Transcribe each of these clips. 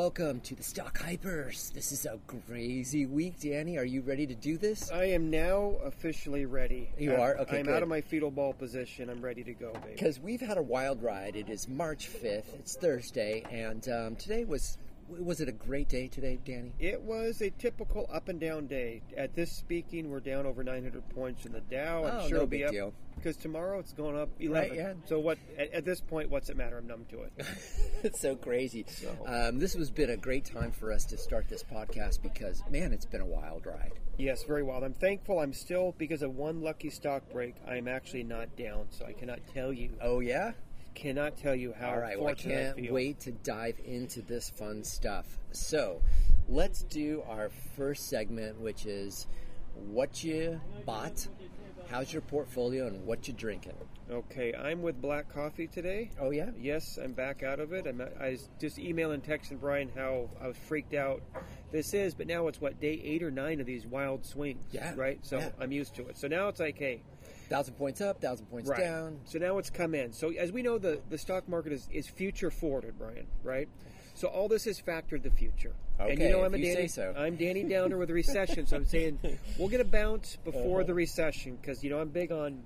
welcome to the Stock Hypers. This is a crazy week, Danny. Are you ready to do this? I am now officially ready. You I'm- are? Okay, I'm good. out of my fetal ball position. I'm ready to go, baby. Because we've had a wild ride. It is March 5th. It's Thursday, and um, today was was it a great day today, Danny? It was a typical up and down day. At this speaking, we're down over 900 points in the Dow. I'm Oh, sure no it'll be big up deal. because tomorrow it's going up 11. Right, yeah. So what? At, at this point, what's it matter? I'm numb to it. it's so crazy. So- Um, this has been a great time for us to start this podcast because, man, it's been a wild ride. yes, very wild. I'm thankful. I'm still because of one lucky stock break. I'm actually not down, so I cannot tell you. Oh, yeah? Cannot tell you how. All right, well, I can't feel. wait to dive into this fun stuff. So, let's do our first segment, which is what you bought, how's your portfolio, and what you drinking. Okay, I'm with black coffee today. Oh, yeah? Yes, I'm back out of it. I'm, I was just emailing, texting Brian how I was freaked out. This is, but now it's what day eight or nine of these wild swings. Yeah, Right. So yeah. I'm used to it. So now it's like, hey, Thousand points up, thousand points right. down. So now it's come in. So as we know, the the stock market is is future forwarded, Brian. Right. So all this is factored the future. and you Okay, know I'm if a you Danny. say so. I'm Danny Downer with a recession. so I'm saying we'll get a bounce before Uh-huh. the recession because you know I'm big on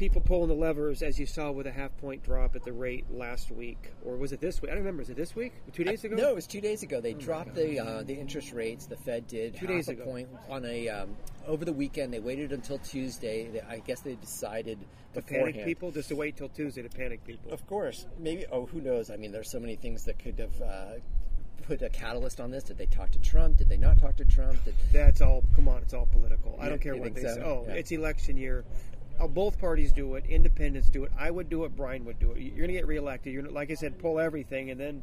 people pulling the levers, as you saw with a half point drop at the rate last week, or was it this week? I don't remember. Is it this week? Two days ago? No, it was two days ago. They dropped the uh, the interest rates. The Fed did Two days a ago. point on a um, over the weekend. They waited until Tuesday. They, I guess they decided to beforehand. panic people, just to wait till Tuesday to panic people. Of course, maybe. Oh, who knows? I mean, there's so many things that could have uh, put a catalyst on this. Did they talk to Trump? Did they not talk to Trump? Did, That's all. Come on, it's all political. I don't care what they so? say. Oh, Yeah. it's election year. Oh, both parties do it. Independents do it. I would do it. Brian would do it. You're going to get reelected. You're gonna, like I said, pull everything, and then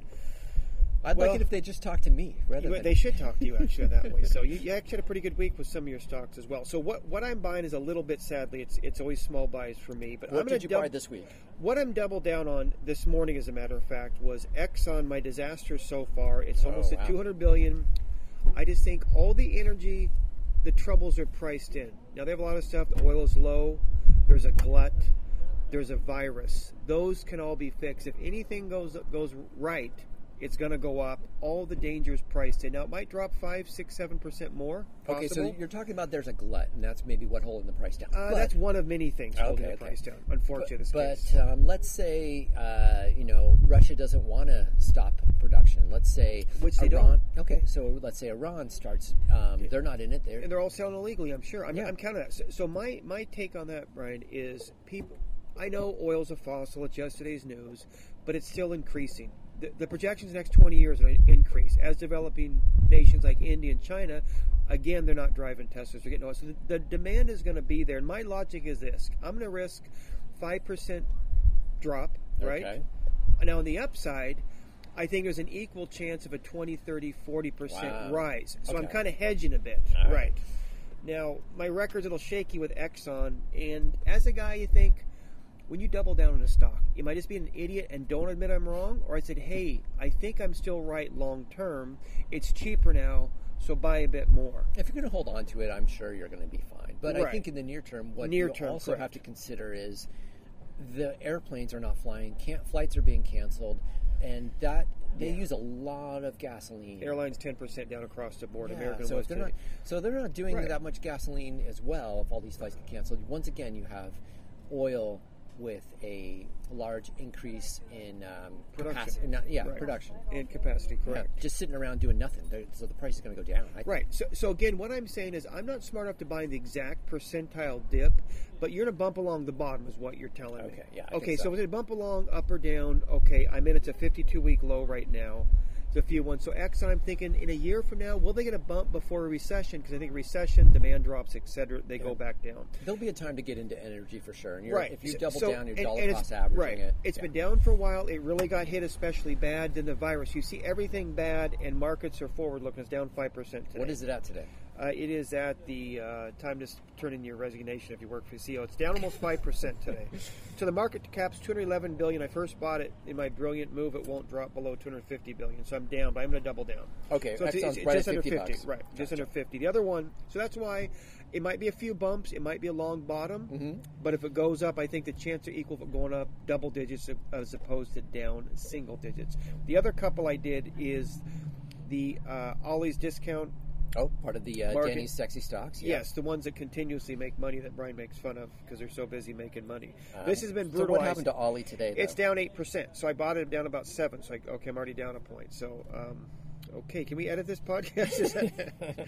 I'd Well- like it if they just talked to me rather than they should talk to you actually that way. So you, you actually had a pretty good week with some of your stocks as well. So what, what I'm buying is a little bit sadly it's it's always small buys for me. But What I'm did you dub- buy this week? What I'm double down on this morning, as a matter of fact, was Exxon. My disaster so far. It's oh, almost Oh, wow. at 200 billion. I just think all the energy, the troubles are priced in. Now they have a lot of stuff. The oil is low. There's a glut. There's a virus. Those can all be fixed. If anything goes goes right, it's going to go up. All the dangers priced in. Now it might drop five, six, seven percent more. Possible. Okay, so you're talking about there's a glut, and that's maybe what holding the price down. uh, But- that's one of many things holding Okay, the okay. price down. Unfortunately, this But um, let's say uh, you know Russia doesn't want to stop production. Let's say Which they Iran. Okay, so let's say Iran starts. Um, they're not in it. They're and they're all selling illegally. I'm sure. I'm, Yeah. I'm counting that. So, so my my take on that, Brian, is people. I know oil's a fossil. It's yesterday's news, but it's still increasing. The, the projections the next 20 years are going to increase as developing nations like India and China. Again, they're not driving Teslas. They're getting oil. So the, the demand is going to be there. And my logic is this: I'm going to risk five percent drop, right? Okay. Now on the upside, I think there's an equal chance of a 20, 30, 40% Wow. rise. So I'm kind of hedging a bit. Right. right. Now, my record's a little shaky with Exxon, and as a guy, you think when you double down on a stock, am I just being an idiot and don't admit I'm wrong? Or I said, hey, I think I'm still right long term. It's cheaper now, so buy a bit more. If you're going to hold on to it, I'm sure you're going to be fine. But I think in the near term, what Near you term, also correct. have to consider is the airplanes are not flying. Can't, flights are being canceled, and that they Yeah. use a lot of gasoline. Airlines 10% down across the board. Yeah, American so they're not, so they're not doing Right. that much gasoline as well. If all these flights get canceled, once again you have oil with a large increase in um, Production. capacity- not- yeah, Right. production. And capacity, Yeah, correct. just sitting around doing nothing. They're- So the price is going to go down. Right. So, so again, what I'm saying is, I'm not smart enough to buy the exact percentile dip, but you're going to bump along the bottom, is what you're telling me. Okay, yeah, I Okay. So, so. was it bump along, up or down? Okay. I'm in. It's a 52 week low right now. It's a few ones. So Exxon, I'm thinking in a year from now, will they get a bump before a recession? Because I think recession, demand drops, etc. They go back down. There'll be a time to get into energy for sure. And you're, Right. if you double so- down, your dollar and cost averaging right. it. It's yeah. been down for a while. It really got hit especially bad. Then the virus. You see everything bad, and markets are forward looking. It's down five percent today. What is it at today? Uh, it is at the uh, time to turn in your resignation if you work for the CEO. It's down almost five percent today. so the market cap's 211 billion. I first bought it in my brilliant move. It won't drop below 250 billion. So I'm down, but I'm going to double down. Okay, so it's, Exxon's it's, right just at under 50 50, bucks. right? Just Gotcha. under 50. The other one, so that's why it might be a few bumps. It might be a long bottom, Mm-hmm. but if it goes up, I think the chance are equal for going up double digits as opposed to down single digits. The other couple I did is the uh, Ollie's discount Oh, part of the uh, Market- Danny's sexy stocks. Yeah. Yes, the ones that continuously make money that Brian makes fun of because they're so busy making money. Um, this has been So what happened to Ollie today? Though? It's down eight percent. So I bought it down about seven. So I, okay, I'm already down a point. So um, okay, can we edit this podcast?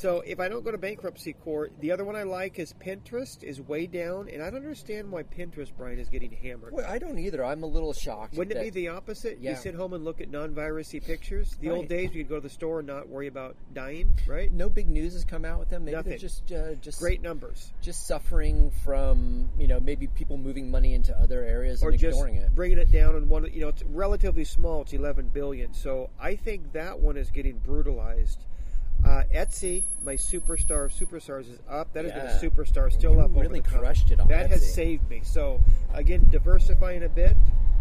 So if I don't go to bankruptcy court, the other one I like is Pinterest is way down, and I don't understand why Pinterest Brian is getting hammered. Well, I don't either. I'm a little shocked. Wouldn't it be the opposite? Yeah. You sit home and look at non-virusy pictures. The old days, you'd go to the store and not worry about dying. Right? no big news has come out with them? Maybe Nothing. they're just uh, just Great numbers. just suffering from you know maybe people moving money into other areas or and just ignoring it. bringing it down on one. You know, it's relatively small. It's 11 billion. So I think that one is getting brutalized. Uh, Etsy, my superstar of superstars, is up. That has been a superstar, still up. over really the top. crushed it on That has saved me. So again, diversifying a bit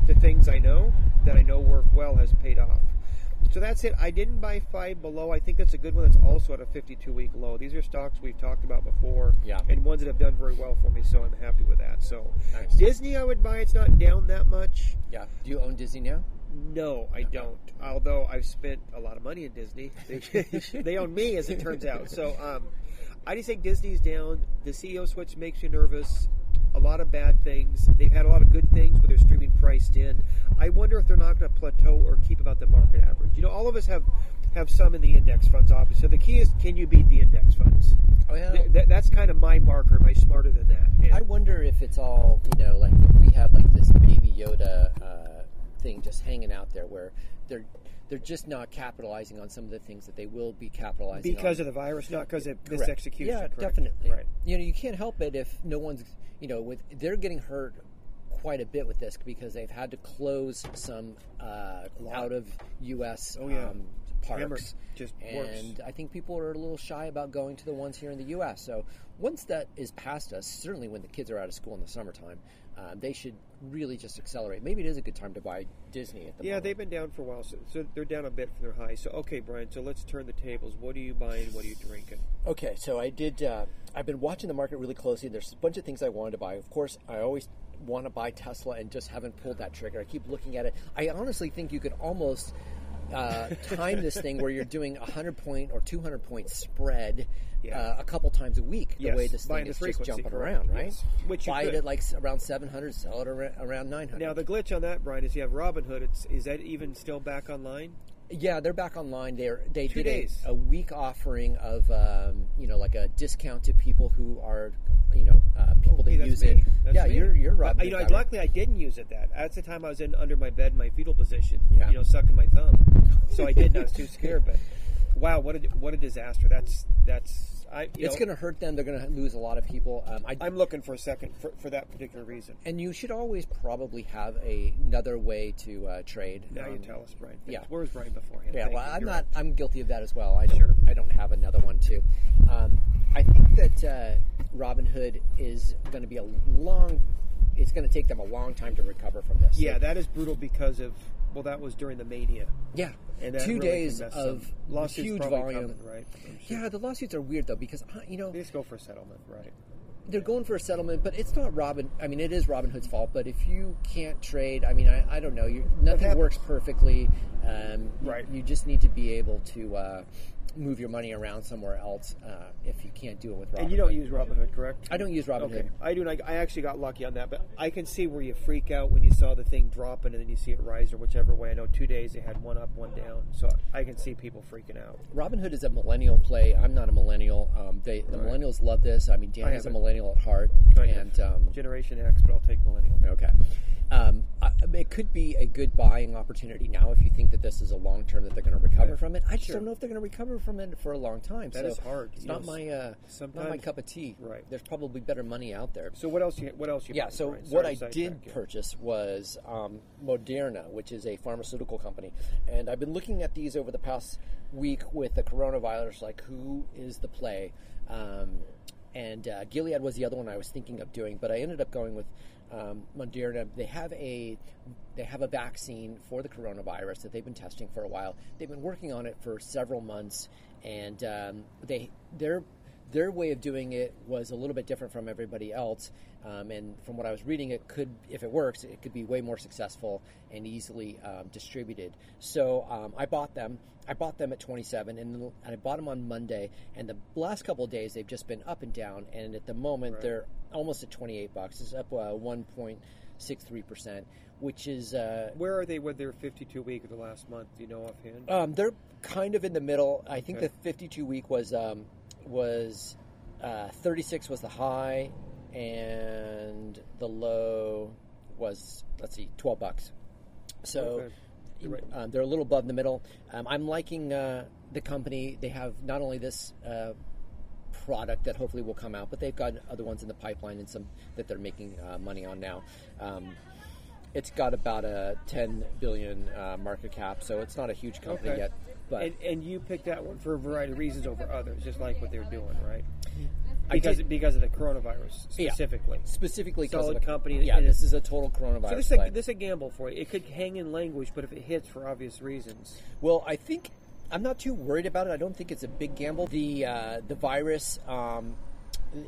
to things I know that I know work well has paid off. So that's it. I didn't buy five below. I think that's a good one. That's also at a 52 week low. These are stocks we've talked about before, Yeah. and ones that have done very well for me. So I'm happy with that. So Nice. Disney, I would buy. It's not down that much. Yeah. Do you own Disney now? No, I don't. Although I've spent a lot of money in Disney, they, they own me, as it turns out. So um, I just think Disney's down. The CEO switch makes you nervous. A lot of bad things. They've had a lot of good things with their streaming priced in. I wonder if they're not going to plateau or keep about the market average. You know, all of us have have some in the index funds, obviously. So the key is, can you beat the index funds? Oh yeah. Th- that, that's kind of my marker. Am I smarter than that? And- I wonder if it's all you know, like if we have like this baby Yoda uh, thing just hanging out there, where they're they're just not capitalizing on some of the things that they will be capitalizing on because on. of the virus, not because of Correct. misexecution. Yeah, correct? definitely. Right. You know, you can't help it if no one's, you know, with they're getting hurt quite a bit with this because they've had to close some uh, out of U.S. Oh, yeah. um, Parks. Just worse. and I think people are a little shy about going to the ones here in the U.S. So once that is past us, certainly when the kids are out of school in the summertime, uh, they should really just accelerate. Maybe it is a good time to buy Disney at the Yeah, moment. they've been down for a while, so, so they're down a bit from their high. So okay, Brian. So let's turn the tables. What are you buying? What are you drinking? Okay, so I did. Uh, I've been watching the market really closely. There's a bunch of things I wanted to buy. Of course, I always want to buy Tesla and just haven't pulled that trigger. I keep looking at it. I honestly think you could almost uh, time this thing where you're doing a hundred point or two hundred point spread. Yeah. Uh, a couple times a week, Yes, the way this buying thing is just jumping around, right? Yes. Which buy could. it at like around seven hundred, sell it around nine hundred. Now the glitch on that, Brian, is you have Robinhood. It's is that even still back online? Yeah, they're back online. They're they Two did a, days. a week offering of um, you know like a discount to people who are you know uh, people Hey, that use me. it. That's yeah, me. you're you're Robin. you know, luckily I didn't use it. That that's the time I was in under my bed, in my fetal position. Yeah. You know, sucking my thumb. So I didn't. I was too scared. But wow, what a what a disaster. That's that's I. You It's going to hurt them. They're going to lose a lot of people. Um, I, I'm looking for a second for, for that particular reason. and you should always probably have a, another way to uh, trade. Now you Um, tell us, Brian. yeah. Where was Brian beforehand? Yeah, Thank well, you. I'm You're not. right. I'm guilty of that as well. I don't. Sure. I don't have another one too. Um, I think that uh, Robinhood is going to be a long. It's going to take them a long time to recover from this. Yeah, that is brutal because of well, that was during the mania. yeah. And Two really days of lawsuits huge volume. coming, right? Sure. Yeah, the lawsuits are weird though because uh, you know They just go for a settlement, right? they're going for a settlement, but it's not Robin. I mean, it is Robinhood's fault. But if you can't trade, I mean, I, I don't know. You, nothing works perfectly. Um, you- Right. You, just need to be able to uh, move your money around somewhere else uh, if you can't do it with Robin. And you don't use Robinhood, correct? I don't use Robinhood. Okay, I do. And I, actually got lucky on that, but I can see where you freak out when you saw the thing dropping and then you see it rise or whichever way. I know two days they had one up, one down, so I can see people freaking out. Robinhood is a millennial play. I'm not a millennial. Um, they, the Right. millennials love this. I mean, Danny's a haven't. millennial at heart, Kind of. and um, Generation X, but I'll take millennial. Okay. Um, it could be a good buying opportunity now if you think that this is a long term that they're going to recover from it. I just sure. don't know if they're going to recover from it for a long time. That so is hard. It's You not know, my uh, not my cup of tea. Right. There's probably better money out there. So what else? You what else you? Yeah. So what I did purchase was um, Moderna, which is a pharmaceutical company, and I've been looking at these over the past week with the coronavirus. Like, who is the play? Um, and uh, Gilead was the other one I was thinking of doing, but I ended up going with um, Moderna. They have a they have a vaccine for the coronavirus that they've been testing for a while. They've been working on it for several months, and um, they their their way of doing it was a little bit different from everybody else. Um, and from what I was reading, it could, if it works, it could be way more successful and easily um, distributed. So um, I bought them. I bought them at 27, and, and I bought them on Monday. And the last couple of days, they've just been up and down. And at the moment, Right. they're almost at 28 bucks. It's up uh, 1.63 percent, which is uh, Where are they with their 52 week of the last month? Do you know offhand? um, they're kind of in the middle. I think Okay. the 52 week was um, was uh, 36 was the high, and the low was let's see, 12 bucks. So Okay. Right. um, they're a little above the middle. Um, I'm liking uh, the company. They have not only this. Product that hopefully will come out, but they've got other ones in the pipeline and some that they're making uh, money on now. Um, it's got about a 10 billion uh, market cap, so it's not a huge company Okay. yet. But and, and you picked that one for a variety of reasons over others, just like what they're doing, right? Because did- because of the coronavirus Yeah. specifically. specifically because Solid of the company, Yeah, this is a total coronavirus So this is, a, this is a gamble for you. It could hang in language, but if it hits for obvious reasons, Well, I think I'm not too worried about it. I don't think it's a big gamble. The uh, the virus, um,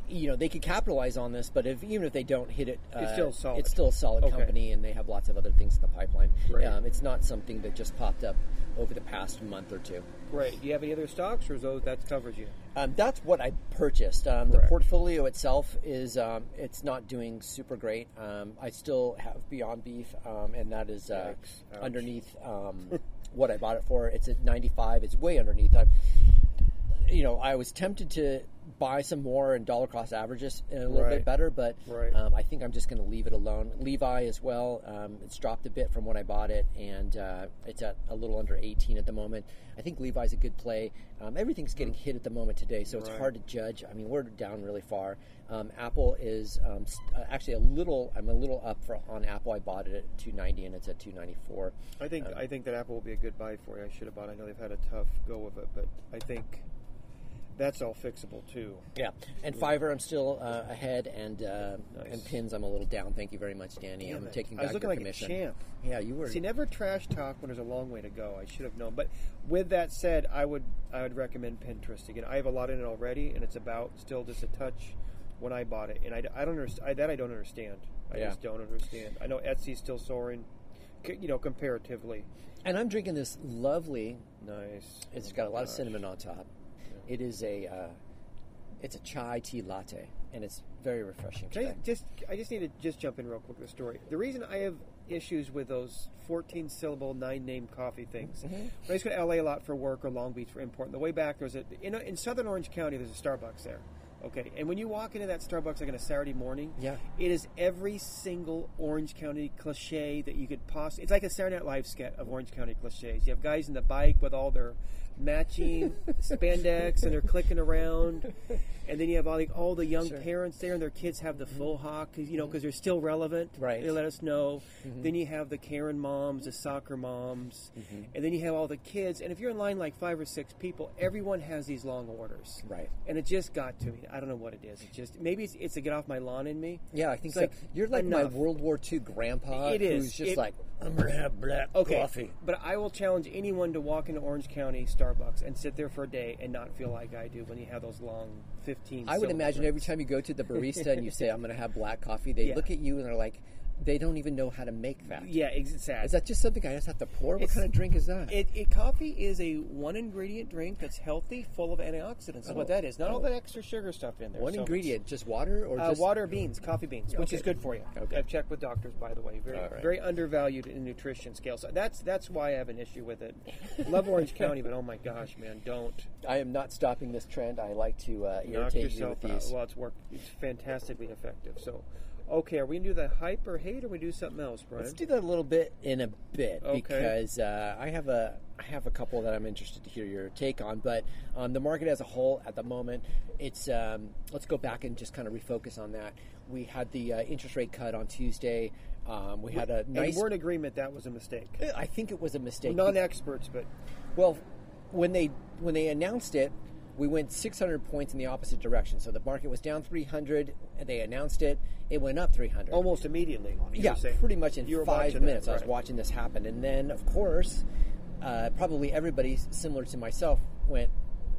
you know, they could capitalize on this, but if even if they don't hit it, uh, It's still solid. It's still a solid Okay. company, and they have lots of other things in the pipeline. Right. Um, it's not something that just popped up over the past month or two. great. Do you have any other stocks, or is those that covers you? Um, that's what I purchased. Um, the portfolio itself is um, it's not doing super great. Um, I still have Beyond Beef, um, and that is uh, underneath um, what I bought it for. It's at 95. It's way underneath. I, you know, I was tempted to buy some more and dollar cost averages a little Right. bit better, but Right. um, I think I'm just going to leave it alone. Levi as well. Um, it's dropped a bit from when I bought it, and uh, it's at a little under 18 at the moment. I think Levi's a good play. Um, everything's getting hit at the moment today, so it's Right. hard to judge. I mean, we're down really far. Um, Apple is um, st- uh, actually a little. I'm a little up for on Apple. I bought it at 290, and it's at 294. I think Um, I think that Apple will be a good buy for you. I should have bought. I know they've had a tough go of it, but I think that's all fixable too. Yeah, and Fiverr, I'm still uh, ahead, and uh, Nice. and pins, I'm a little down. Thank you very much, Danny. Damn I'm it. taking I was back looking your like commission. a champ. Yeah, you were. See, never trash talk when there's a long way to go. I should have known. But with that said, I would I would recommend Pinterest again. I have a lot in it already, and it's about still just a touch when I bought it, and I, I don't understand that I don't understand. I Yeah. just don't understand. I know Etsy's still soaring, you know, comparatively. and I'm drinking this lovely. Nice. It's Oh got a lot of cinnamon on top. It is a. Uh, it's a chai tea latte, and it's very refreshing. Can I just I just need to just jump in real quick with the story. The reason I have issues with those 14 syllable nine name coffee things. Mhm. When I used to go to LA a lot for work or Long Beach for import. On the way back there was a in, in Southern Orange County there's a Starbucks there. Okay, and when you walk into that Starbucks like on a Saturday morning, Yeah. it is every single Orange County cliche that you could possibly. It's like a Saturday Night Live sketch of Orange County cliches. You have guys in the bike with all their matching spandex and they're clicking around, and then you have all the, all the young Sure. parents there and their kids have the mm-hmm. full hawk, you know, mm-hmm. because they're still relevant. Right. They let us know. Mm-hmm. Then you have the Karen moms, the soccer moms, and then you have all the kids. And if you're in line like five or six people, everyone has these long orders. Right. And it just got to me. I don't know what it is. It just maybe it's, it's a get off my lawn in me. Yeah, I think It's so. like, You're like enough. my World War II grandpa. It is. Who's just It- like, I'm gonna have black Okay, coffee. but I will challenge anyone to walk into Orange County Starbucks and sit there for a day and not feel like I do when you have those long fifteen. I would imagine every time you go to the barista and you say, "I'm going to have black coffee," they Yeah. look at you and they're like, they don't even know how to make that. Yeah, ex- it's sad. Is that just something I just have to pour? What It's- kind of drink is that? It, it coffee is a one ingredient drink that's healthy, full of antioxidants. Oh. what that is. Not all Oh. that extra sugar stuff in there. One So ingredient, just water or Uh, just water, beans, coffee beans, which Okay. is good for you. Okay. I've checked with doctors, by the way. Very, All right. very undervalued in nutrition scale. So that's that's why I have an issue with it. Love Orange County, but oh my gosh, man, don't I am not stopping this trend. I like to uh, irritate you with out. these. Well, it's worked. It's fantastically effective. So, Okay, are we gonna do the hype or hate, or we do something else, Brian? Let's do that a little bit in a bit Okay. because uh, I have a I have a couple that I'm interested to hear your take on. But um, the market as a whole at the moment, it's um, let's go back and just kind of refocus on that. We had the uh, interest rate cut on Tuesday. Um, we had a and nice. we're in agreement that was a mistake. I think it was a mistake. Non-experts, but Well, when they when they announced it, we went 600 points in the opposite direction. So the market was down 300. and They announced it. It went up 300. almost immediately. yeah, pretty much in five minutes. I was watching this happen, and then of course, uh, probably everybody similar to myself went,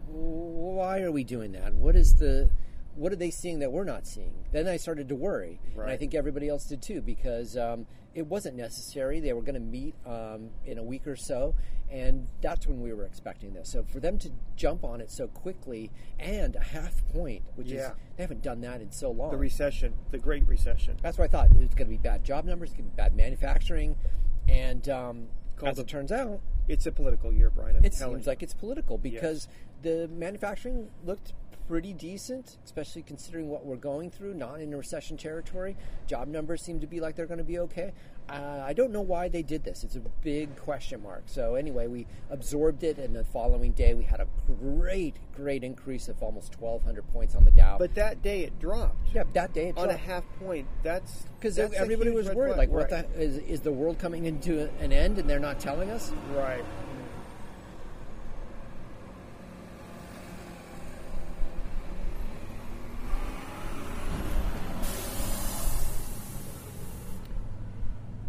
"Why are we doing that? What is the what are they seeing that we're not seeing?" Then I started to worry, and I think everybody else did too, because um, it wasn't necessary. They were going to meet um, in a week or so, and that's when we were expecting this. So for them to jump on it so quickly and a half point, which is they haven't done that in so long. The recession, the Great Recession. That's what I thought. It's going to be bad job numbers, it's going to be bad manufacturing, and um, as it turns out, It's a political year, Brian. I'm it seems you. like it's political because the manufacturing looked pretty decent, especially considering what we're going through. Not in a recession territory. Job numbers seem to be like they're going to be okay. Uh, I don't know why they did this. It's a big question mark. So anyway, we absorbed it, and the following day we had a great, great increase of almost 1,200 points on the Dow. But that day it dropped yeah, that day it dropped. on a half point. That's because everybody was worried, like, what the is, is the world coming into an end and they're not telling us? Right.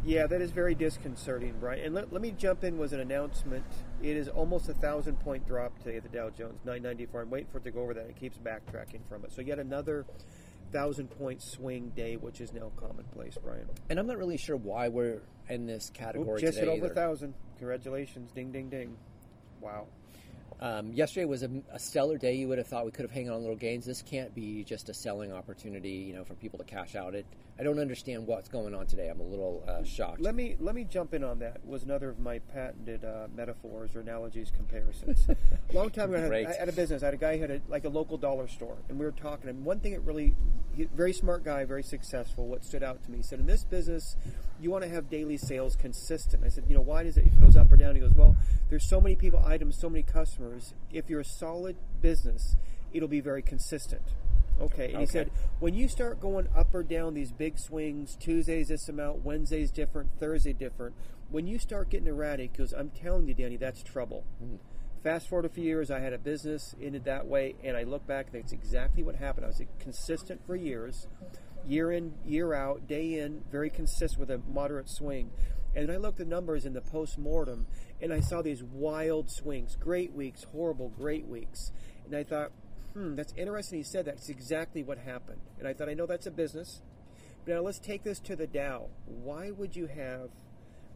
Yeah, that is very disconcerting, Brian. And let, let me jump in with an announcement. It is almost a thousand point drop today at the Dow Jones, 994. I'm waiting for it to go over that. It keeps backtracking from it. So yet another thousand point swing day, which is now commonplace, Brian. And I'm not really sure why we're in this Oop, category just hit today. over a thousand. Congratulations. Ding, ding, ding. Wow. Um, yesterday was a, a stellar day. You would have thought we could have hung on little gains. This can't be just a selling opportunity, you know, for people to cash out. It. I don't understand what's going on today. I'm a little uh, shocked. Let me let me jump in on that. Was another of my patented uh, metaphors or analogies, comparisons. Long time ago, I had, I had a business. I had a guy who had a, like a local dollar store, and we were talking. And one thing that really, he, very smart guy, very successful. What stood out to me, he said, in this business, you want to have daily sales consistent. I said, you know, why does it, it goes up or down? He goes, well, there's so many people, items, so many customers. If you're a solid business, it'll be very consistent. Okay. And he said, when you start going up or down these big swings, Tuesdays this amount, Wednesdays different, Thursday different, when you start getting erratic, because I'm telling you, Danny, that's trouble. Hmm. Fast forward a few years, I had a business in it that way, and I look back, and that's exactly what happened. I was consistent for years, year in, year out, day in, very consistent with a moderate swing. And I looked at the numbers in the post mortem, and I saw these wild swings, great weeks, horrible, great weeks. And I thought, hmm, that's interesting. He said that's exactly what happened. And I thought, I know that's a business. But now let's take this to the Dow. Why would you have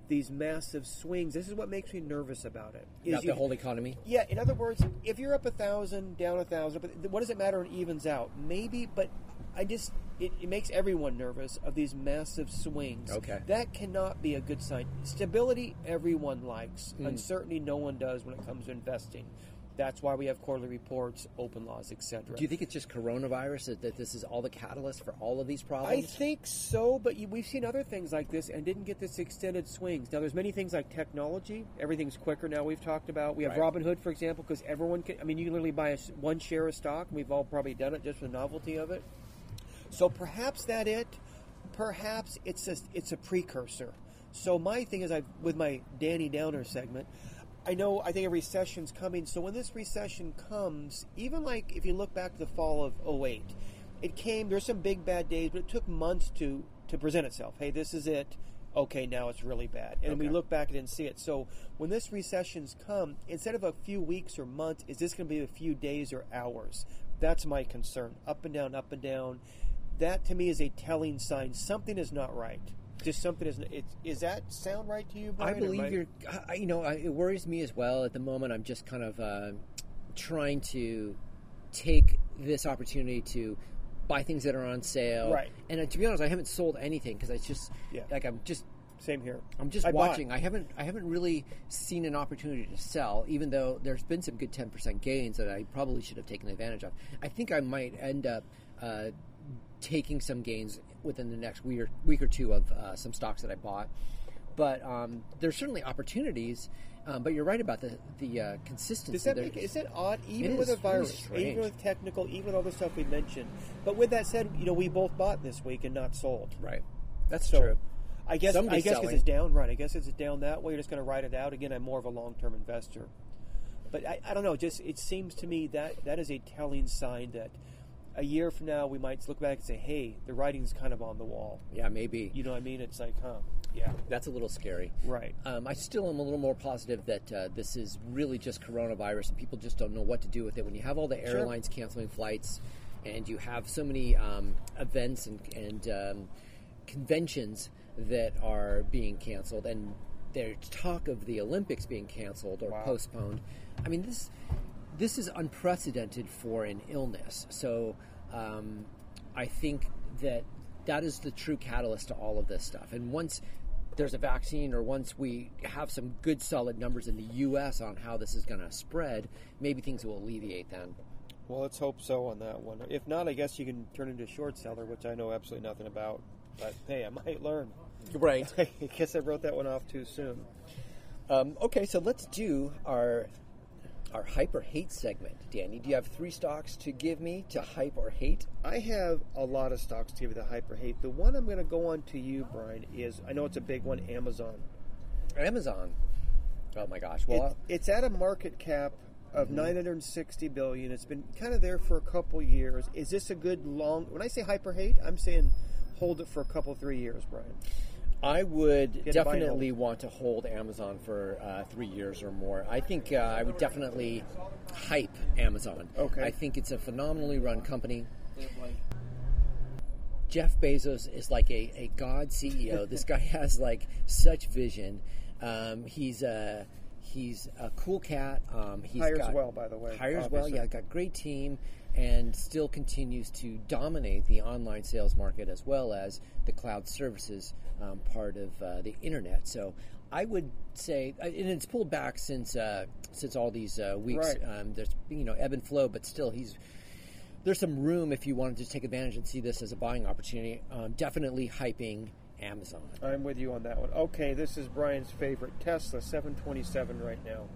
these massive swings? This is what makes me nervous about it. is Not you- the whole economy. yeah, in other words, if you're up a thousand, down a thousand, but what does it matter when it evens out? Maybe, but I just it, it makes everyone nervous of these massive swings. Okay. that cannot be a good sign. Stability, everyone likes. Mm. Uncertainty, no one does when it comes to investing. That's why we have quarterly reports, open laws, etc. Do you think it's just coronavirus that, that this is all the catalyst for all of these problems? I think so, but you, we've seen other things like this and didn't get this extended swings. Now, there's many things like technology. Everything's quicker now. We've talked about. We have Right. Robinhood, for example, because everyone can. I mean, you can literally buy a one share of stock. And we've all probably done it just for the novelty of it. So perhaps that it. Perhaps it's a it's a precursor. So my thing is, I with my Danny Downer segment. I know I think a recession's coming. So when this recession comes, even like if you look back to the fall of 08, it came there's some big bad days, but it took months to to present itself. Hey, this is it. Okay, now it's really bad. And we look back and see it. So when this recession's come, instead of a few weeks or months, is this going to be a few days or hours? That's my concern. Up and down, up and down. That to me is a telling sign something is not right. Just something is. It, is that sound right to you? I Brian, or believe you're. I, you know, I, it worries me as well. At the moment, I'm just kind of uh, trying to take this opportunity to buy things that are on sale. Right. And uh, to be honest, I haven't sold anything because I just Yeah. like I'm just Same here. I'm just I bought. watching. I haven't I haven't really seen an opportunity to sell, even though there's been some good 10% gains that I probably should have taken advantage of. I think I might end up uh, taking some gains within the next week or, week or two of uh, some stocks that I bought. But um, there's certainly opportunities. Um, but you're right about the the uh, consistency. Does that make is that odd? Even It with a virus, really even with technical, even with all the stuff we mentioned. But with that said, you know, we both bought this week and not sold. right? That's So true. I guess I guess because it's down, right? I guess it's down that way. You're just going to ride it out. Again, I'm more of a long term investor. But I, I don't know. Just it seems to me that that is a telling sign that a year from now we might look back and say, "Hey, the writing's kind of on the wall." Yeah, maybe. You know what I mean? It's like, huh? Yeah. That's a little scary. Right. Um, I still am a little more positive that uh, this is really just coronavirus and people just don't know what to do with it. When you have all the Sure. airlines canceling flights and you have so many um, events and, and um, conventions that are being canceled and there's talk of the Olympics being canceled or Wow. postponed. I mean, this this is unprecedented for an illness. So um, I think that that is the true catalyst to all of this stuff. And once there's a vaccine, or once we have some good solid numbers in the U.S. on how this is going to spread, maybe things will alleviate then. Well, let's hope so on that one. If not, I guess you can turn into a short seller, which I know absolutely nothing about. But hey, I might learn. Right. I guess I wrote that one off too soon. Um, okay, so let's do our our hype or hate segment. Danny, do you have three stocks to give me to hype or hate? I have a lot of stocks to give you the hyper hate. The one I'm going to go on to you, Brian, is I know it's a big one, Amazon. Amazon. Oh my gosh. It, Well, it's at a market cap Mm-hmm. of 960 billion. It's been kind of there for a couple years. Is this a good long? When I say hyper hate, I'm saying hold it for a couple three years, Brian. I would Get a buy and definitely want to hold Amazon for uh, three years or more. I think uh, I would definitely hype Amazon. Okay. I think it's a phenomenally run company. Jeff Bezos is like a, a god CEO. this guy has like such vision. Um, he's a he's a cool cat. Um, he's Hires got- well, by the way, Hires well. Yeah, got great team, and still continues to dominate the online sales market as well as the cloud services um, part of uh, the internet. So I would say, uh, and it's pulled back since uh, since all these uh, weeks. Right. Um, there's you know ebb and flow, but still he's there's some room if you wanted to take advantage and see this as a buying opportunity. Um, definitely hyping Amazon. I'm with you on that one. Okay, this is Brian's favorite Tesla 727 right now.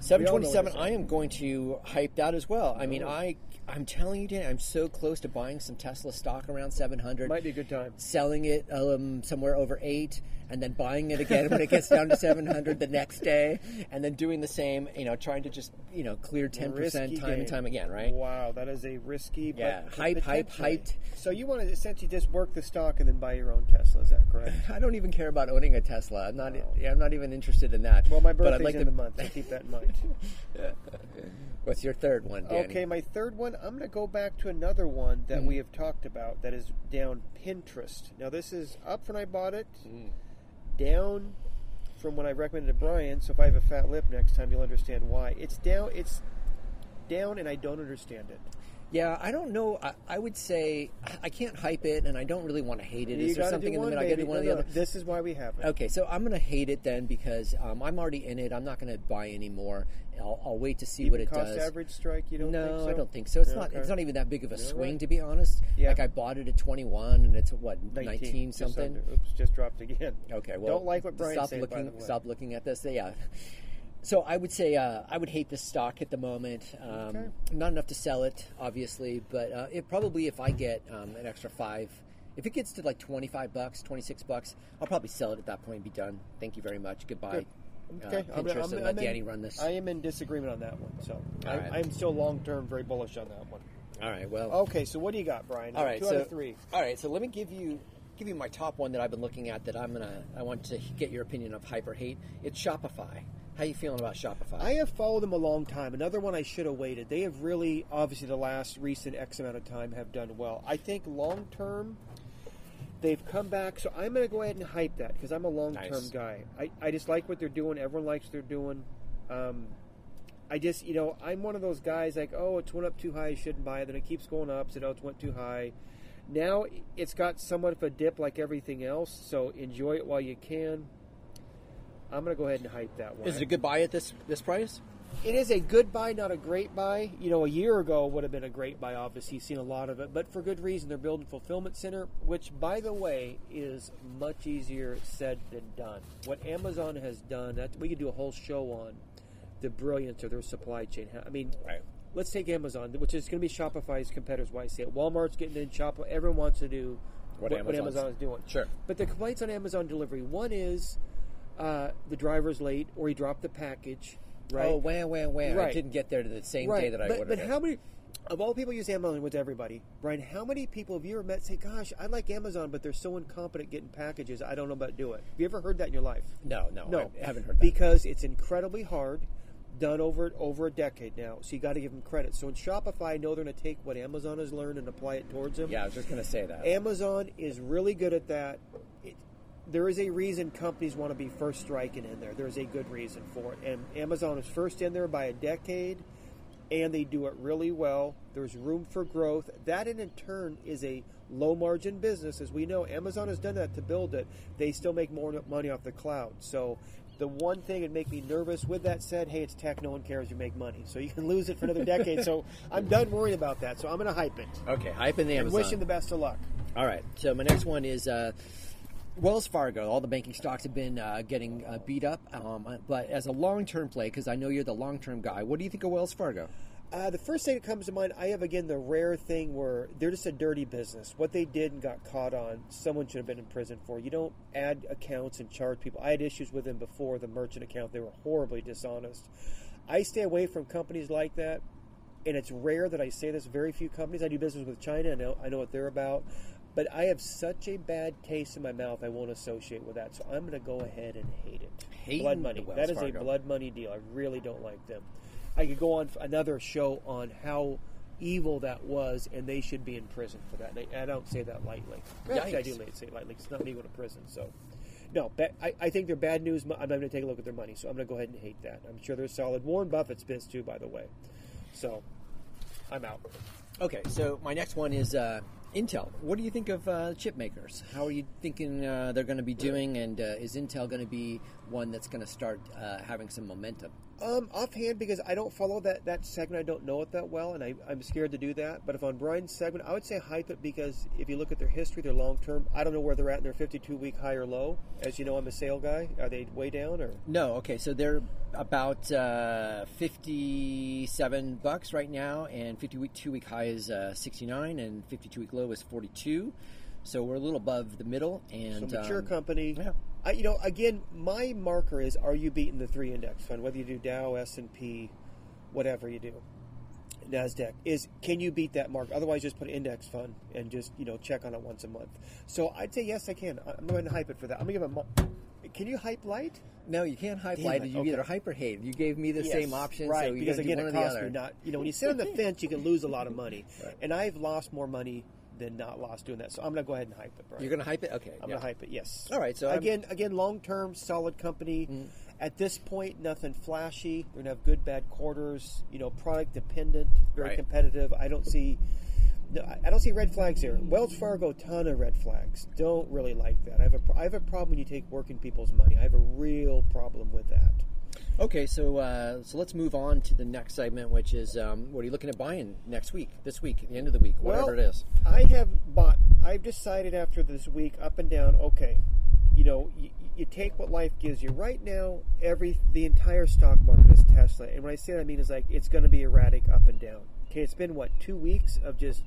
Seven We all know what twenty-seven. it's I am going to hype that as well. I mean, Oh. I I'm telling you, Dan, I'm so close to buying some Tesla stock around seven hundred. Might be a good time. selling it um, somewhere over eight, and then buying it again when it gets down to seven hundred the next day, and then doing the same. You know, trying to just you know clear ten percent Risky time and time again, right? Wow, that is a risky. Yeah, but hype, hype, potentially. So you want to essentially just work the stock and then buy your own Tesla? Is that correct? I don't even care about owning a Tesla. I'm not. Yeah, I'm not even interested in that. Well, my birthday's like in to- the month. So keep that in mind. What's your third one, Danny? Okay, my third one. I'm going to go back to another one that Mm-hmm. we have talked about. That is down Pinterest. Now this is up when I bought it, Mm. Down from what I recommended to Brian. So if I have a fat lip next time, you'll understand why. It's down. It's down, and I don't understand it. Yeah, I don't know. I, I would say I can't hype it, and I don't really want to hate it. you Is there something in the middle? I got to do one or the no, other. This is why we have it. Okay, so I'm going to hate it then because um, I'm already in it. I'm not going to buy anymore. I'll, I'll wait to see Even what it cost does. average strike. You don't no, think so? I don't think so. It's not. Okay. It's not even that big of a You're swing, right. to be honest. Yeah. Like I bought it at 21, and it's what 19, 19, something. under. Oops, just dropped again. Okay, well, don't like what Brian stop said. looking. by the way. Stop looking at this. Yeah. So I would say uh, I would hate this stock at the moment. Um, Okay. Not enough to sell it, obviously, but uh, it probably if I get um, an extra five, if it gets to like twenty five bucks, twenty six bucks, I'll probably sell it at that point and be done. Thank you very much. Goodbye. Good. Uh, Okay, I'm, Pinterest I'm, I'm let in- Danny run this. I am in disagreement on that one. So I, right. I'm still long term very bullish on that one. All right. Well. Okay, so what do you got, Brian? All right, two so out of three. all right, so let me give you give you my top one that I've been looking at that I'm gonna I want to get your opinion of hype or hate. It's Shopify. How you feeling about Shopify? I have followed them a long time. Another one I should have waited. They have really, obviously, the last recent X amount of time have done well. I think long term, they've come back. So I'm going to go ahead and hype that because I'm a long term Nice. guy. I, I just like what they're doing. Everyone likes what they're doing. Um, I just, you know, I'm one of those guys like, oh, it's went up too high, I shouldn't buy it. Then it keeps going up, so oh, it's went too high. Now it's got somewhat of a dip like everything else, so enjoy it while you can. I'm going to go ahead and hype that one. Is it a good buy at this this price? it is a good buy, not a great buy. You know, a year ago would have been a great buy. Obviously, you've seen a lot of it, but for good reason. They're building fulfillment center, which, by the way, is much easier said than done. What Amazon has done, that we could do a whole show on the brilliance of their supply chain. I mean, Right. let's take Amazon, which is going to be Shopify's competitors. Why I say it? Walmart's getting in Shop. Everyone wants to do What what, what Amazon is doing. Sure. But the complaints on Amazon delivery, one is uh, the driver's late or he dropped the package. Right. Oh, wham, wham, wham! I didn't get there to the same right. day that I but, ordered but it. how many of all people use Amazon with everybody, Brian? How many people have you ever met say, "Gosh, I like Amazon, but they're so incompetent getting packages. I don't know about do it." Have you ever heard that in your life? no, no, No, I haven't heard that. because it's incredibly hard. Done over over a decade now, so you got to give them credit. So in Shopify, I know they're going to take what Amazon has learned and apply it towards them. yeah, I was just going to say that. Amazon is really good at that. There is a reason companies want to be first striking in there. There's a good reason for it. And Amazon is first in there by a decade, and they do it really well. There's room for growth. That, in turn, is a low margin business. As we know, Amazon has done that to build it. They still make more money off the cloud. So, the one thing that make me nervous with that said, hey, it's tech, no one cares, you make money. So you can lose it for another decade. So I'm done worrying about that. So I'm going to hype it. okay, hype in the And Amazon. wish him the best of luck. All right. So my next one is uh, Wells Fargo. All the banking stocks have been uh, getting uh, beat up, um, but as a long-term play, because I know you're the long-term guy, what do you think of Wells Fargo? Uh, the first thing that comes to mind, I have again the rare thing where they're just a dirty business. What they did and got caught on, someone should have been in prison for. You don't add accounts and charge people. I had issues with them before the merchant account. They were horribly dishonest. I stay away from companies like that, and it's rare that I say this. Very few companies. I do business with China. I know I know what they're about, but I have such a bad taste in my mouth. I won't associate with that. So I'm going to go ahead and hate it. Hating blood money. That is Fargo. a blood money deal. I really don't like them. I could go on another show on how evil that was, and they should be in prison for that. And I, I don't say that lightly. Actually, I do Yikes. say it lightly. 'cause It's not me going to prison. So, no, I, I think they're bad news. I'm going to take a look at their money, so I'm going to go ahead and hate that. I'm sure they're solid. Warren Buffett's pissed too, by the way. So, I'm out. Okay, so my next one is uh, Intel. What do you think of uh, chip makers? How are you thinking uh, they're going to be doing, and uh, is Intel going to be one that's going to start uh, having some momentum? Um, offhand, because I don't follow that, that segment, I don't know it that well, and I, I'm scared to do that. But if on Brian's segment, I would say hype it because if you look at their history, their long term, I don't know where they're at in their 52 week high or low. As you know, I'm a sale guy. Are they way down or? No, okay, so they're about uh, fifty-seven bucks right now, and fifty-week two-week high is uh, sixty-nine, and fifty-two-week low is forty-two. So we're a little above the middle, and So mature um, company. yeah. I, you know, again, my marker is: Are you beating the three index fund? Whether you do Dow, S and P, whatever you do, Nasdaq is can you beat that mark? Otherwise, just put an index fund and just you know check on it once a month. So I'd say yes, I can. I'm going to hype it for that. I'm going to give. A can you hype light? No, you can't hype Damn light. it, You okay. either hype or hate. You gave me the Yes, same option, right? so because again, it costs me not. You know, when you sit on the fence, you can lose a lot of money, and I've lost more money than not lost doing that. So I'm going to go ahead and hype it. Brian. You're going to hype it? Okay. I'm yeah. gonna hype it. Yes. All right, so I'm- again, again, long term, solid company. Mm. At this point, nothing flashy. They're gonna have good, bad quarters. You know, product dependent, very Right. competitive. I don't see. No, I- don't see red flags here. Wells Fargo, ton of red flags. Don't really like that. I have a, I have a problem when you take working people's money. I have a real problem with that. Okay, so uh, so let's move on to the next segment, which is um, what are you looking at buying next week, this week, the end of the week, whatever well, it is. I have bought. I've decided after this week, up and down. Okay, you know, you, you take what life gives you. Right now, every the entire stock market is Tesla, and when I say that, I mean is like it's going to be erratic up and down. Okay, it's been what two weeks of just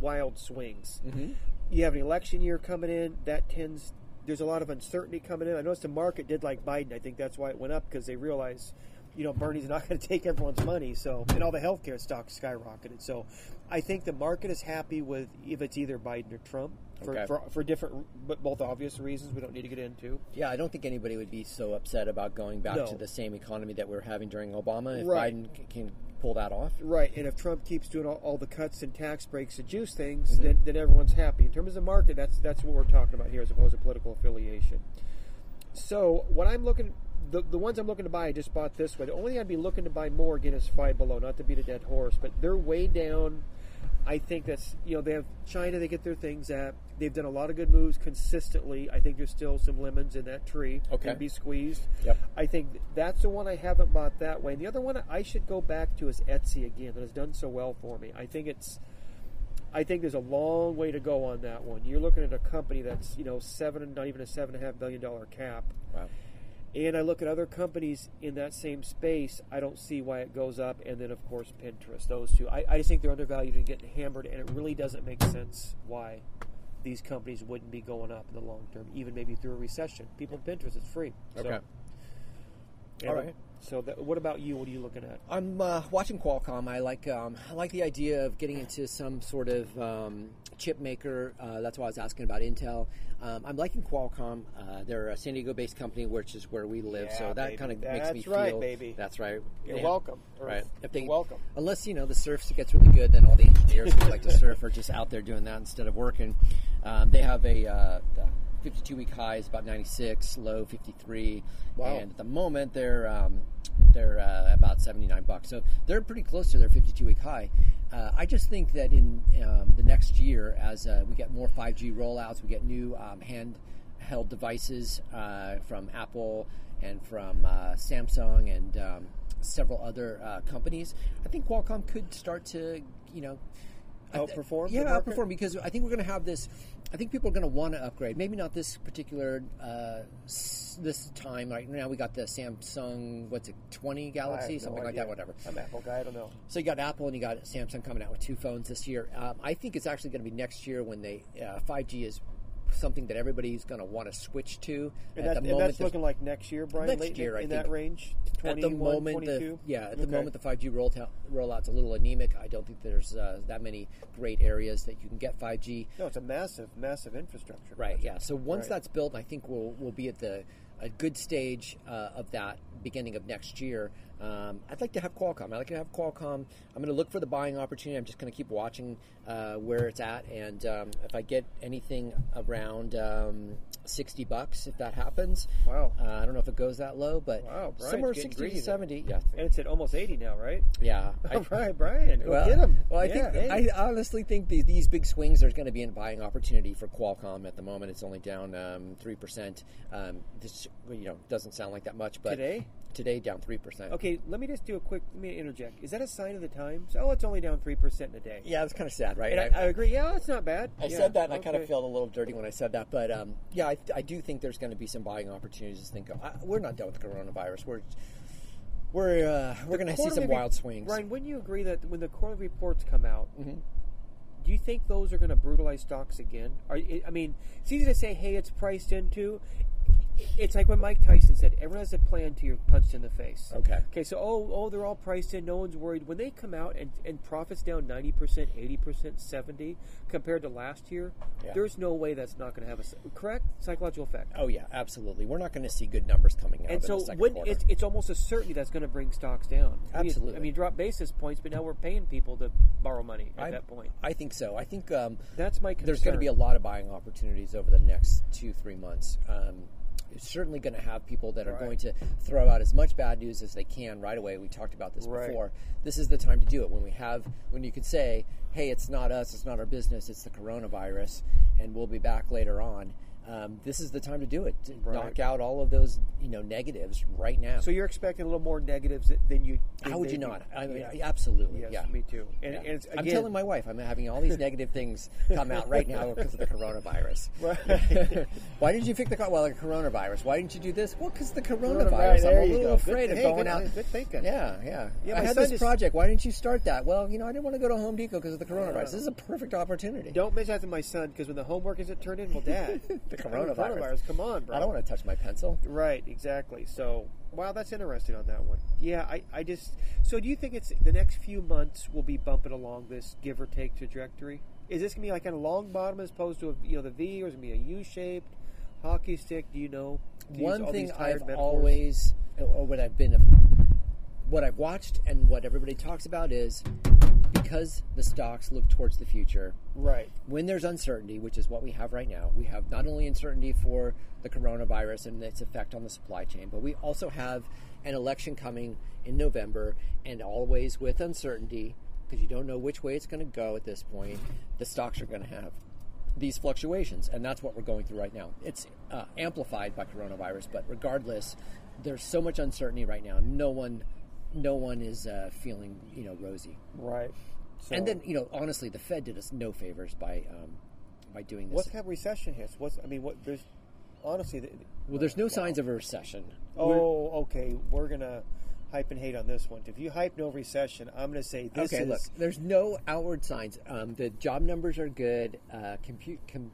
wild swings. Mm-hmm. You have an election year coming in. That tends. There's a lot of uncertainty coming in. I noticed the market did like Biden. I think that's why it went up because they realized, you know, Bernie's not going to take everyone's money. So, and all the healthcare stocks skyrocketed. So, I think the market is happy with if it's either Biden or Trump for Okay. for, for different, but both obvious reasons we don't need to get into. Yeah, I don't think anybody would be so upset about going back No. to the same economy that we were having during Obama if Right. Biden can pull that off. Right, and if Trump keeps doing all, all the cuts and tax breaks to juice things, mm-hmm. then, then everyone's happy. In terms of the market, that's that's what we're talking about here, as opposed to political affiliation. So what I'm looking, the, the ones I'm looking to buy, I just bought this way. The only thing I'd be looking to buy more again is Five Below, not to beat a dead horse, but they're way down. I think that's you know they have China they get their things at. They've done a lot of good moves consistently. I think there's still some lemons in that tree Okay. can be squeezed. Yep. I think that's the one I haven't bought that way. And the other one I should go back to is Etsy again. That has done so well for me. I think it's. I think there's a long way to go on that one. You're looking at a company that's you know seven, not even a seven and a half billion dollar cap. Wow. And I look at other companies in that same space. I don't see why it goes up. And then, of course, Pinterest. Those two. I, I just think they're undervalued and getting hammered. And it really doesn't make sense why these companies wouldn't be going up in the long term, even maybe through a recession. People in Pinterest, it's free. So- Okay. and All right. So, that, what about you? What are you looking at? I'm uh, watching Qualcomm. I like um, I like the idea of getting into some sort of um, chip maker. Uh, that's why I was asking about Intel. Um, I'm liking Qualcomm. Uh, they're a San Diego-based company, which is where we live. Yeah, so that kind of makes me That's right, feel. baby. That's right. You're Yeah. welcome. Right. If they, You're welcome. Unless you know the surf gets really good, then all the engineers who like to surf are just out there doing that instead of working. Um, they have a uh, 52 week high is about 96, low 53, Wow. and at the moment they're um, they're uh, about 79 bucks. So they're pretty close to their 52 week high. Uh, I just think that in um, the next year, as uh, we get more 5G rollouts, we get new um, handheld devices uh, from Apple and from uh, Samsung and um, several other uh, companies. I think Qualcomm could start to, you know, th- Outperform Yeah, outperform because I think we're going to have this. I think people are going to want to upgrade. Maybe not this particular uh, s- this time. Right now, we got the Samsung. What's it? Twenty Galaxy, no something like that. Whatever. I'm Apple guy. I don't know. So you got Apple and you got Samsung coming out with two phones this year. Um, I think it's actually going to be next year when they uh, 5G is something that everybody's going to want to switch to. And, At that, the and moment, that's looking like next year, Brian. Next late year, I in think. that range. at the moment, 22? the, yeah, at the Okay. moment the 5G roll rollout's a little anemic. I don't think there's uh, that many great areas that you can get 5G. No, it's a massive, massive infrastructure. Right. project. Yeah. So once Right. that's built, I think we'll we'll be at the a good stage uh, of that beginning of next year. Um, I'd like to have Qualcomm. I'd like to have Qualcomm. I'm going to look for the buying opportunity. I'm just going to keep watching uh, where it's at, and um, if I get anything around um, 60 bucks, if that happens, Wow. uh, I don't know if it goes that low, but Wow, somewhere 60 to there. 70. Yeah. And it's at almost 80 now, right? Yeah. I- All right, Brian. Go well, get him. Well, I Yeah, think hey. I honestly think these, these big swings there's going to be a buying opportunity for Qualcomm at the moment. It's only down um, three percent. Um, this you know doesn't sound like that much, but Today? Today down three percent. Okay, let me just do a quick. Let me interject. Is that a sign of the times? Oh, it's only down three percent in a day. Yeah, it's kind of sad, right? I, I agree. Yeah, that's not bad. I Yeah, said that, and I kind of felt a little dirty when I said that, but um, yeah, I, I do think there's going to be some buying opportunities. Think, I, we're not done with the coronavirus. We're we're uh, we're going to see some wild swings. Ryan, wouldn't you agree that when the quarterly reports come out, Mhm. do you think those are going to brutalize stocks again? Are, I mean, it's easy to say, "Hey, it's priced into." It's like when Mike Tyson said, "Everyone has a plan to you're punched in the face." Okay. Okay, so oh, oh, they're all priced in. No one's worried. When they come out and, and profits down ninety percent, eighty percent, seventy compared to last year, Yeah. there's no way that's not going to have a correct psychological effect. Oh yeah, absolutely. We're not going to see good numbers coming out. And so when it's, it's almost a certainty that's going to bring stocks down. I mean, Absolutely. I mean, drop basis points, but now we're paying people to borrow money at I, that point. I think so. I think um, That's my concern. there's going to be a lot of buying opportunities over the next two, three months. Um, it's certainly going to have people that are Right. going to throw out as much bad news as they can right away. We talked about this Right. before. This is the time to do it when we have when you can say, "Hey, it's not us, it's not our business, it's the coronavirus, and we'll be back later on." Um, this is the time to do it. To Right. knock out all of those, you know, negatives right now. So you're expecting a little more negatives than you. than How would you not? I mean, Yeah. absolutely. Yes, yeah. me too. And, Yeah. and it's, again, I'm telling my wife I'm having all these negative things come out right now because of the coronavirus. Right. Why did you pick the co- well the coronavirus? Why didn't you do this? Well, because the Coronavirus, coronavirus. I'm a little go. afraid Good- of hey, going good- out. good thinking. Yeah, yeah. Yeah, I had this project. Why didn't you start that? Well, you know, I didn't want to go to Home Depot because of the coronavirus. This is a perfect opportunity. Don't mention that to my son because when the homework isn't turned in, well, Dad, The coronavirus. Come on, bro. I don't want to touch my pencil. Right, exactly. So, wow, that's interesting on that one. Yeah, I, I just. So, do you think it's the next few months will be bumping along this give or take trajectory? Is this gonna be like a long bottom as opposed to a, you know the V, or is it gonna be a U shaped hockey stick? Do you know? To use One thing I've metaphors? always, or what I've been, what I've watched and what everybody talks about is because the stocks look towards the future. right. when there's uncertainty, which is what we have right now, we have not only uncertainty for the coronavirus and its effect on the supply chain, but we also have an election coming in November, and always with uncertainty because you don't know which way it's going to go at this point, the stocks are going to have these fluctuations, and that's what we're going through right now. It's uh, amplified by coronavirus, but regardless, there's so much uncertainty right now. No one, no one is uh, feeling you know rosy. Right. So And then you know, honestly, the Fed did us no favors by um, by doing this. what kind of recession hits? What's I mean, what there's honestly. The, well, there's no signs of a recession. We're- oh, okay. We're gonna hype and hate on this one. If you hype no recession, I'm gonna say this okay, is look, there's no outward signs. Um, the job numbers are good. Uh, compute, com,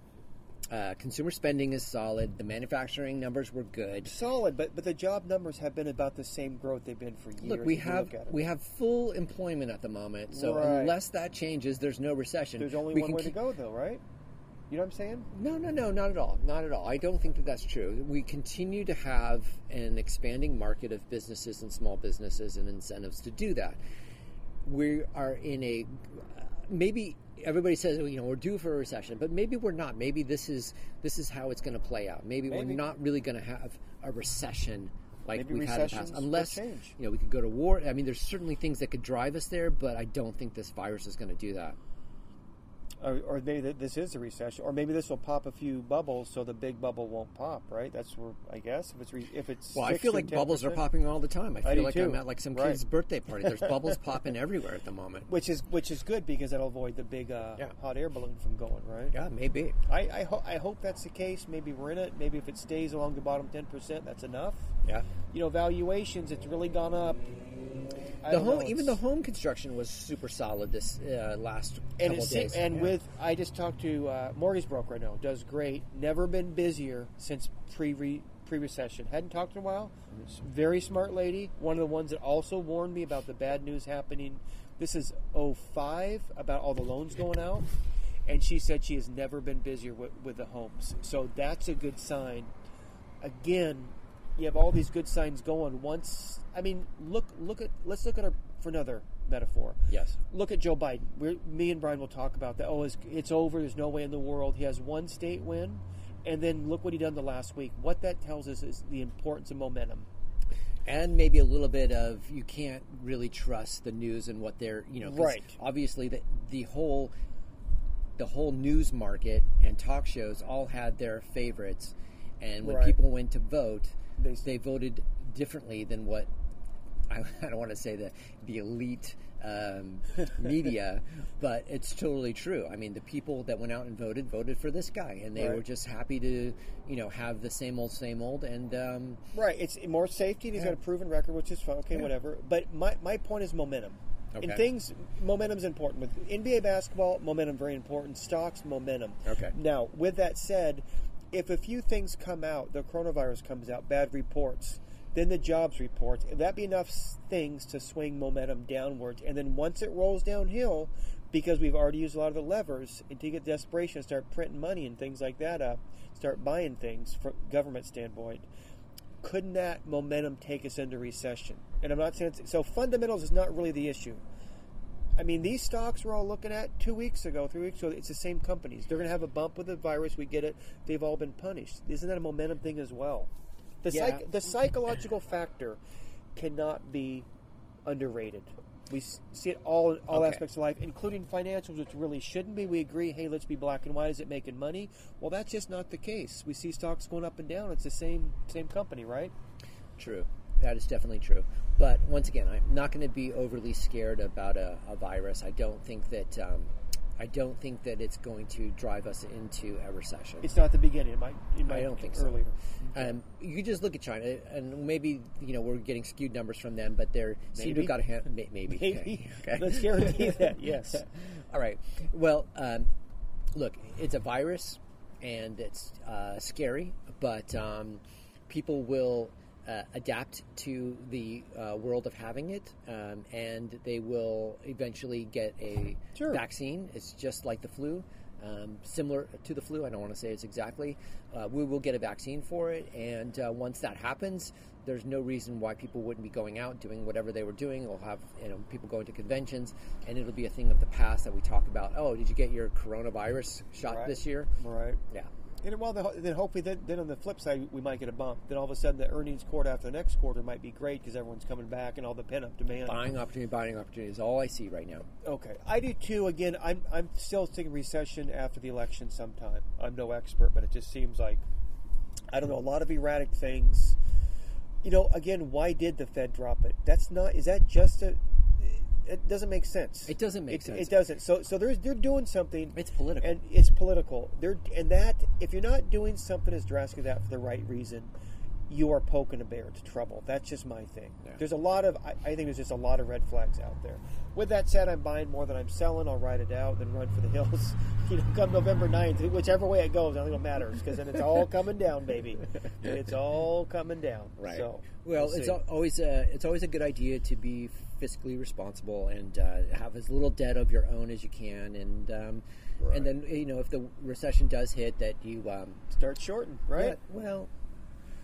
uh, consumer spending is solid. The manufacturing numbers were good. solid, but but the job numbers have been about the same growth they've been for years. Look, we have look we have full employment at the moment. So Right. unless that changes, there's no recession. There's only We one way to go, though, right? You know what I'm saying? No, no, no, not at all. Not at all. I don't think that that's true. We continue to have an expanding market of businesses and small businesses and incentives to do that. We are in a maybe everybody says oh, you know we're due for a recession, but maybe we're not. Maybe this is this is how it's going to play out. Maybe, Maybe. we're not really going to have a recession like Maybe we've had in the past, unless you know we could go to war. I mean, there's certainly things that could drive us there, but I don't think this virus is going to do that. Or, or maybe that this is a recession, or maybe this will pop a few bubbles so the big bubble won't pop. Right? That's where I guess if it's re, if it's Well, I 6 feel like bubbles are popping all the time. I I feel do like too. I'm at like some Right. kid's birthday party. There's bubbles popping everywhere at the moment. which is which is good because that'll avoid the big uh, Yeah. hot air balloon from going. Right? Yeah, maybe. I I, ho- I hope that's the case. Maybe we're in it. Maybe if it stays along the bottom ten percent, that's enough. Yeah. You know, valuations it's really gone up. I The home, even the home construction was super solid this uh, last and couple days. and Yeah. with I just talked to uh, mortgage broker. I know does great. Never been busier since pre pre recession. Hadn't talked in a while. Very smart lady. One of the ones that also warned me about the bad news happening. This is 05 about all the loans going out, and she said she has never been busier with, with the homes. So that's a good sign. Again, you have all these good signs going. Once I mean, look look at let's look at her for another metaphor yes, look at Joe Biden. We're, me and Brian will talk about that. Oh, it's, it's over. There's no way in the world. He has one state win, and then look what he done the last week. What that tells us is the importance of momentum. and maybe a little bit of you can't really trust the news and what they're you know Right. Obviously, the the whole the whole news market and talk shows all had their favorites, and when Right. people went to vote, They- they voted differently than what I, I don't want to say the the elite um, media, but it's totally true. I mean, the people that went out and voted voted for this guy, and they Right. were just happy to you know have the same old same old. And um, Right. It's more safety. and He's got a proven record, which is fine. Okay, Yeah. whatever. But my, my point is momentum. In Okay. things, momentum's important. With NBA basketball, momentum very important. Stocks, momentum. Okay. Now, with that said, if a few things come out, the coronavirus comes out, bad reports, then the jobs reports, that be enough things to swing momentum downwards. And then once it rolls downhill, because we've already used a lot of the levers, and to get desperation, start printing money and things like that up, start buying things from government standpoint couldn't that momentum take us into recession? And I'm not saying so. Fundamentals is not really the issue. I mean, these stocks we're all looking at two weeks ago, three weeks ago. It's the same companies. They're going to have a bump with the virus. We get it. They've all been punished. Isn't that a momentum thing as well? The Yeah. psych, the psychological factor cannot be underrated. We see it all in all Okay. aspects of life, including financials, which really shouldn't be. We agree, hey, let's be black and white. Is it making money? Well, that's just not the case. We see stocks going up and down. It's the same same company, right? True. That is definitely true. But once again, I'm not going to be overly scared about a, a virus. I don't think that um, I don't think that it's going to drive us into a recession. It's not the beginning. It might. It might I don't think so. earlier. Um, you just look at China, and maybe you know we're getting skewed numbers from them, but they seem to have got a hand. May, maybe. Maybe. Okay. Let's guarantee that. Yes. All right. Well, um, look, it's a virus, and it's uh, scary, but um, people will uh, adapt to the uh, world of having it, um, and they will eventually get a Sure. vaccine. It's just like the flu. Um, similar to the flu, I don't want to say it's exactly. Uh, we will get a vaccine for it, and uh, once that happens, there's no reason why people wouldn't be going out doing whatever they were doing. We'll have you know people going to conventions, and it'll be a thing of the past that we talk about. Oh, did you get your coronavirus shot Right. this year? Right. Yeah. And well, then hopefully, then, then on the flip side, we might get a bump. Then all of a sudden, the earnings quarter after the next quarter might be great because everyone's coming back and all the pent up demand. Buying opportunity, buying opportunity is all I see right now. Okay, I do too. Again, I'm I'm still thinking recession after the election sometime. I'm no expert, but it just seems like I don't know a lot of erratic things. You know, again, why did the Fed drop it? That's not. Is that just a? It doesn't make sense. It doesn't make it, sense. It doesn't. So so they're they're doing something. It's political. and it's political. They're and that if you're not doing something as drastic as that for the right reason, you are poking a bear to trouble. That's just my thing. Yeah. There's a lot of I, I think there's just a lot of red flags out there. With that said, I'm buying more than I'm selling. I'll ride it out, then run for the hills. You know, come November 9th, whichever way it goes, I don't think it matters because then it's all coming down, baby. It's all coming down. Right. So well, we'll it's see. always a it's always a good idea to be fiscally responsible and uh, have as little debt of your own as you can, and um, Right. and then you know if the recession does hit, that you um, start shorting, right? yeah, well,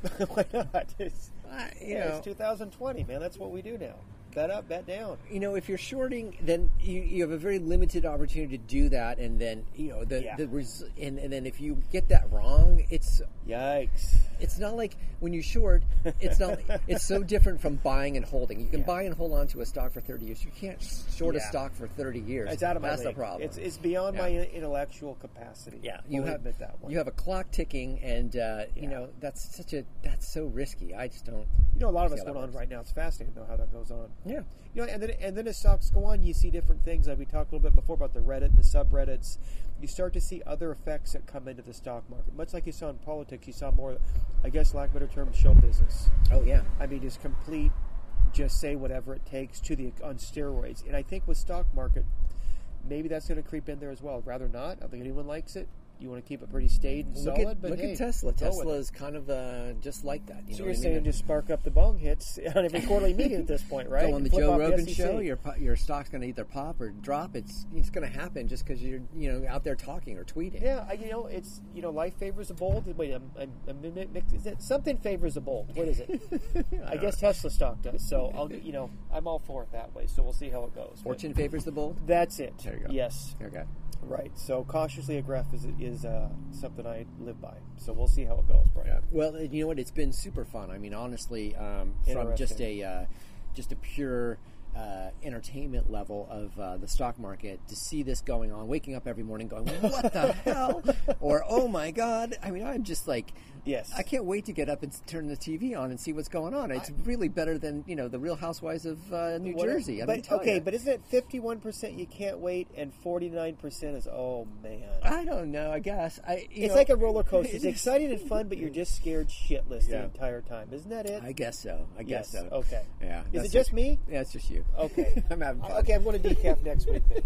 Why not? It's, I- you yeah, know, it's 2020, man. That's what we do now. Bet up, bet down. you know, if you're shorting, then you, you have a very limited opportunity to do that, and then you know the Yeah. the res- and, and then if you get that wrong, it's Yikes. it's not like when you short, it's not it's so different from buying and holding. You can Yeah. buy and hold on to a stock for 30 years. You can't short a stock for 30 years. It's out of my That's league. the problem. It's, it's beyond Yeah. my intellectual capacity. yeah, you have that one. you have a clock ticking, and uh, Yeah. you know that's such a that's so risky. I just don't. You know, a lot of us going on right now. It's fascinating though how that goes on. Yeah, You know, and then and then as stocks go on, you see different things. Like we talked a little bit before about the Reddit, the subreddits. You start to see other effects that come into the stock market. Much like you saw in politics, you saw more, I guess, lack of a better term, show business. Oh yeah. I mean, just complete, just say whatever it takes to the on steroids. And I think with stock market, maybe that's going to creep in there as well. Rather not. I don't think anyone likes it. You want to keep it pretty staid and Look solid. at but look hey, at Tesla. Tesla is kind of uh, just like that. You So know you're what I saying mean? just spark up the bong hits on every quarterly meeting at this point, right? On the Joe off the Rogan show. Your your stock's going to either pop or drop. It's it's going to happen just because you're you know out there talking or tweeting. Yeah, I, you know, it's you know, life favors the bold. Wait, I'm, I'm, I'm is it something favors the bold? What is it? I guess Tesla stock does. So I'll, you know, I'm all for it that way. So we'll see how it goes. But Fortune favors the bold. That's it. There you go. Yes, Okay. Right. So cautiously aggressive is, is uh, something I live by. So we'll see how it goes, Brian. Yeah. Well, you know what? It's been super fun. I mean, honestly, um, from just a uh, just a pure uh, entertainment level of uh, the stock market to see this going on, waking up every morning going, "What the hell?" or "Oh my god!" I mean, I'm just like, Yes. I can't wait to get up and turn the TV on and see what's going on. It's really better than you know the Real Housewives of uh, New What- Jersey. I but okay, ya. but isn't it 51 percent you can't wait and 49 percent is oh man. I don't know. I guess I. You It's know, like a roller coaster. It's exciting and fun, but you're just scared shitless Yeah. the entire time. Isn't that it? I guess so. I guess Yes. so. Okay. Yeah. Is it just me? Yeah, it's just you. Okay. I'm having fun. Okay, I'm going to decaf next week. Then.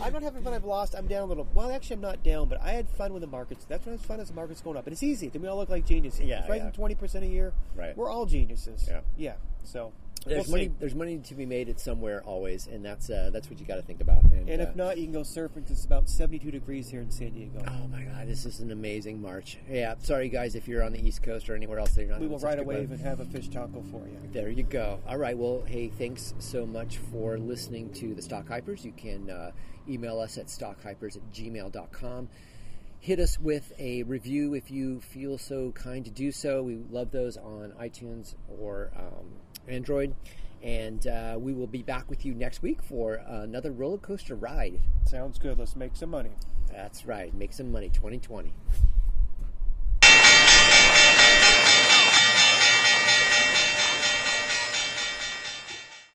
I'm not having fun. I've lost. I'm down a little. Well, actually, I'm not down, but I had fun with the markets. That's what was fun as the market's going up. And it's easy. Then we all look like geniuses. Yeah, rising yeah. 20 percent a year. Right. We're all geniuses. Yeah. Yeah. So There's we'll see. money. There's money to be made at somewhere always, and that's uh, that's what you got to think about. And, And uh, if not, you can go surfing because it's about 72 degrees here in San Diego. oh my God, this is an amazing March. Yeah, sorry guys if you're on the East Coast or anywhere else that you're not. we will ride a wave and have a fish taco for you. There you go. All right. Well, hey, thanks so much for listening to the Stock Hypers. You can uh, email us at stockhypers at gmail.com. Hit us with a review if you feel so kind to do so. We love those on iTunes or um, Android. And uh, we will be back with you next week for another roller coaster ride. Sounds good. Let's make some money. That's right. Make some money 2020.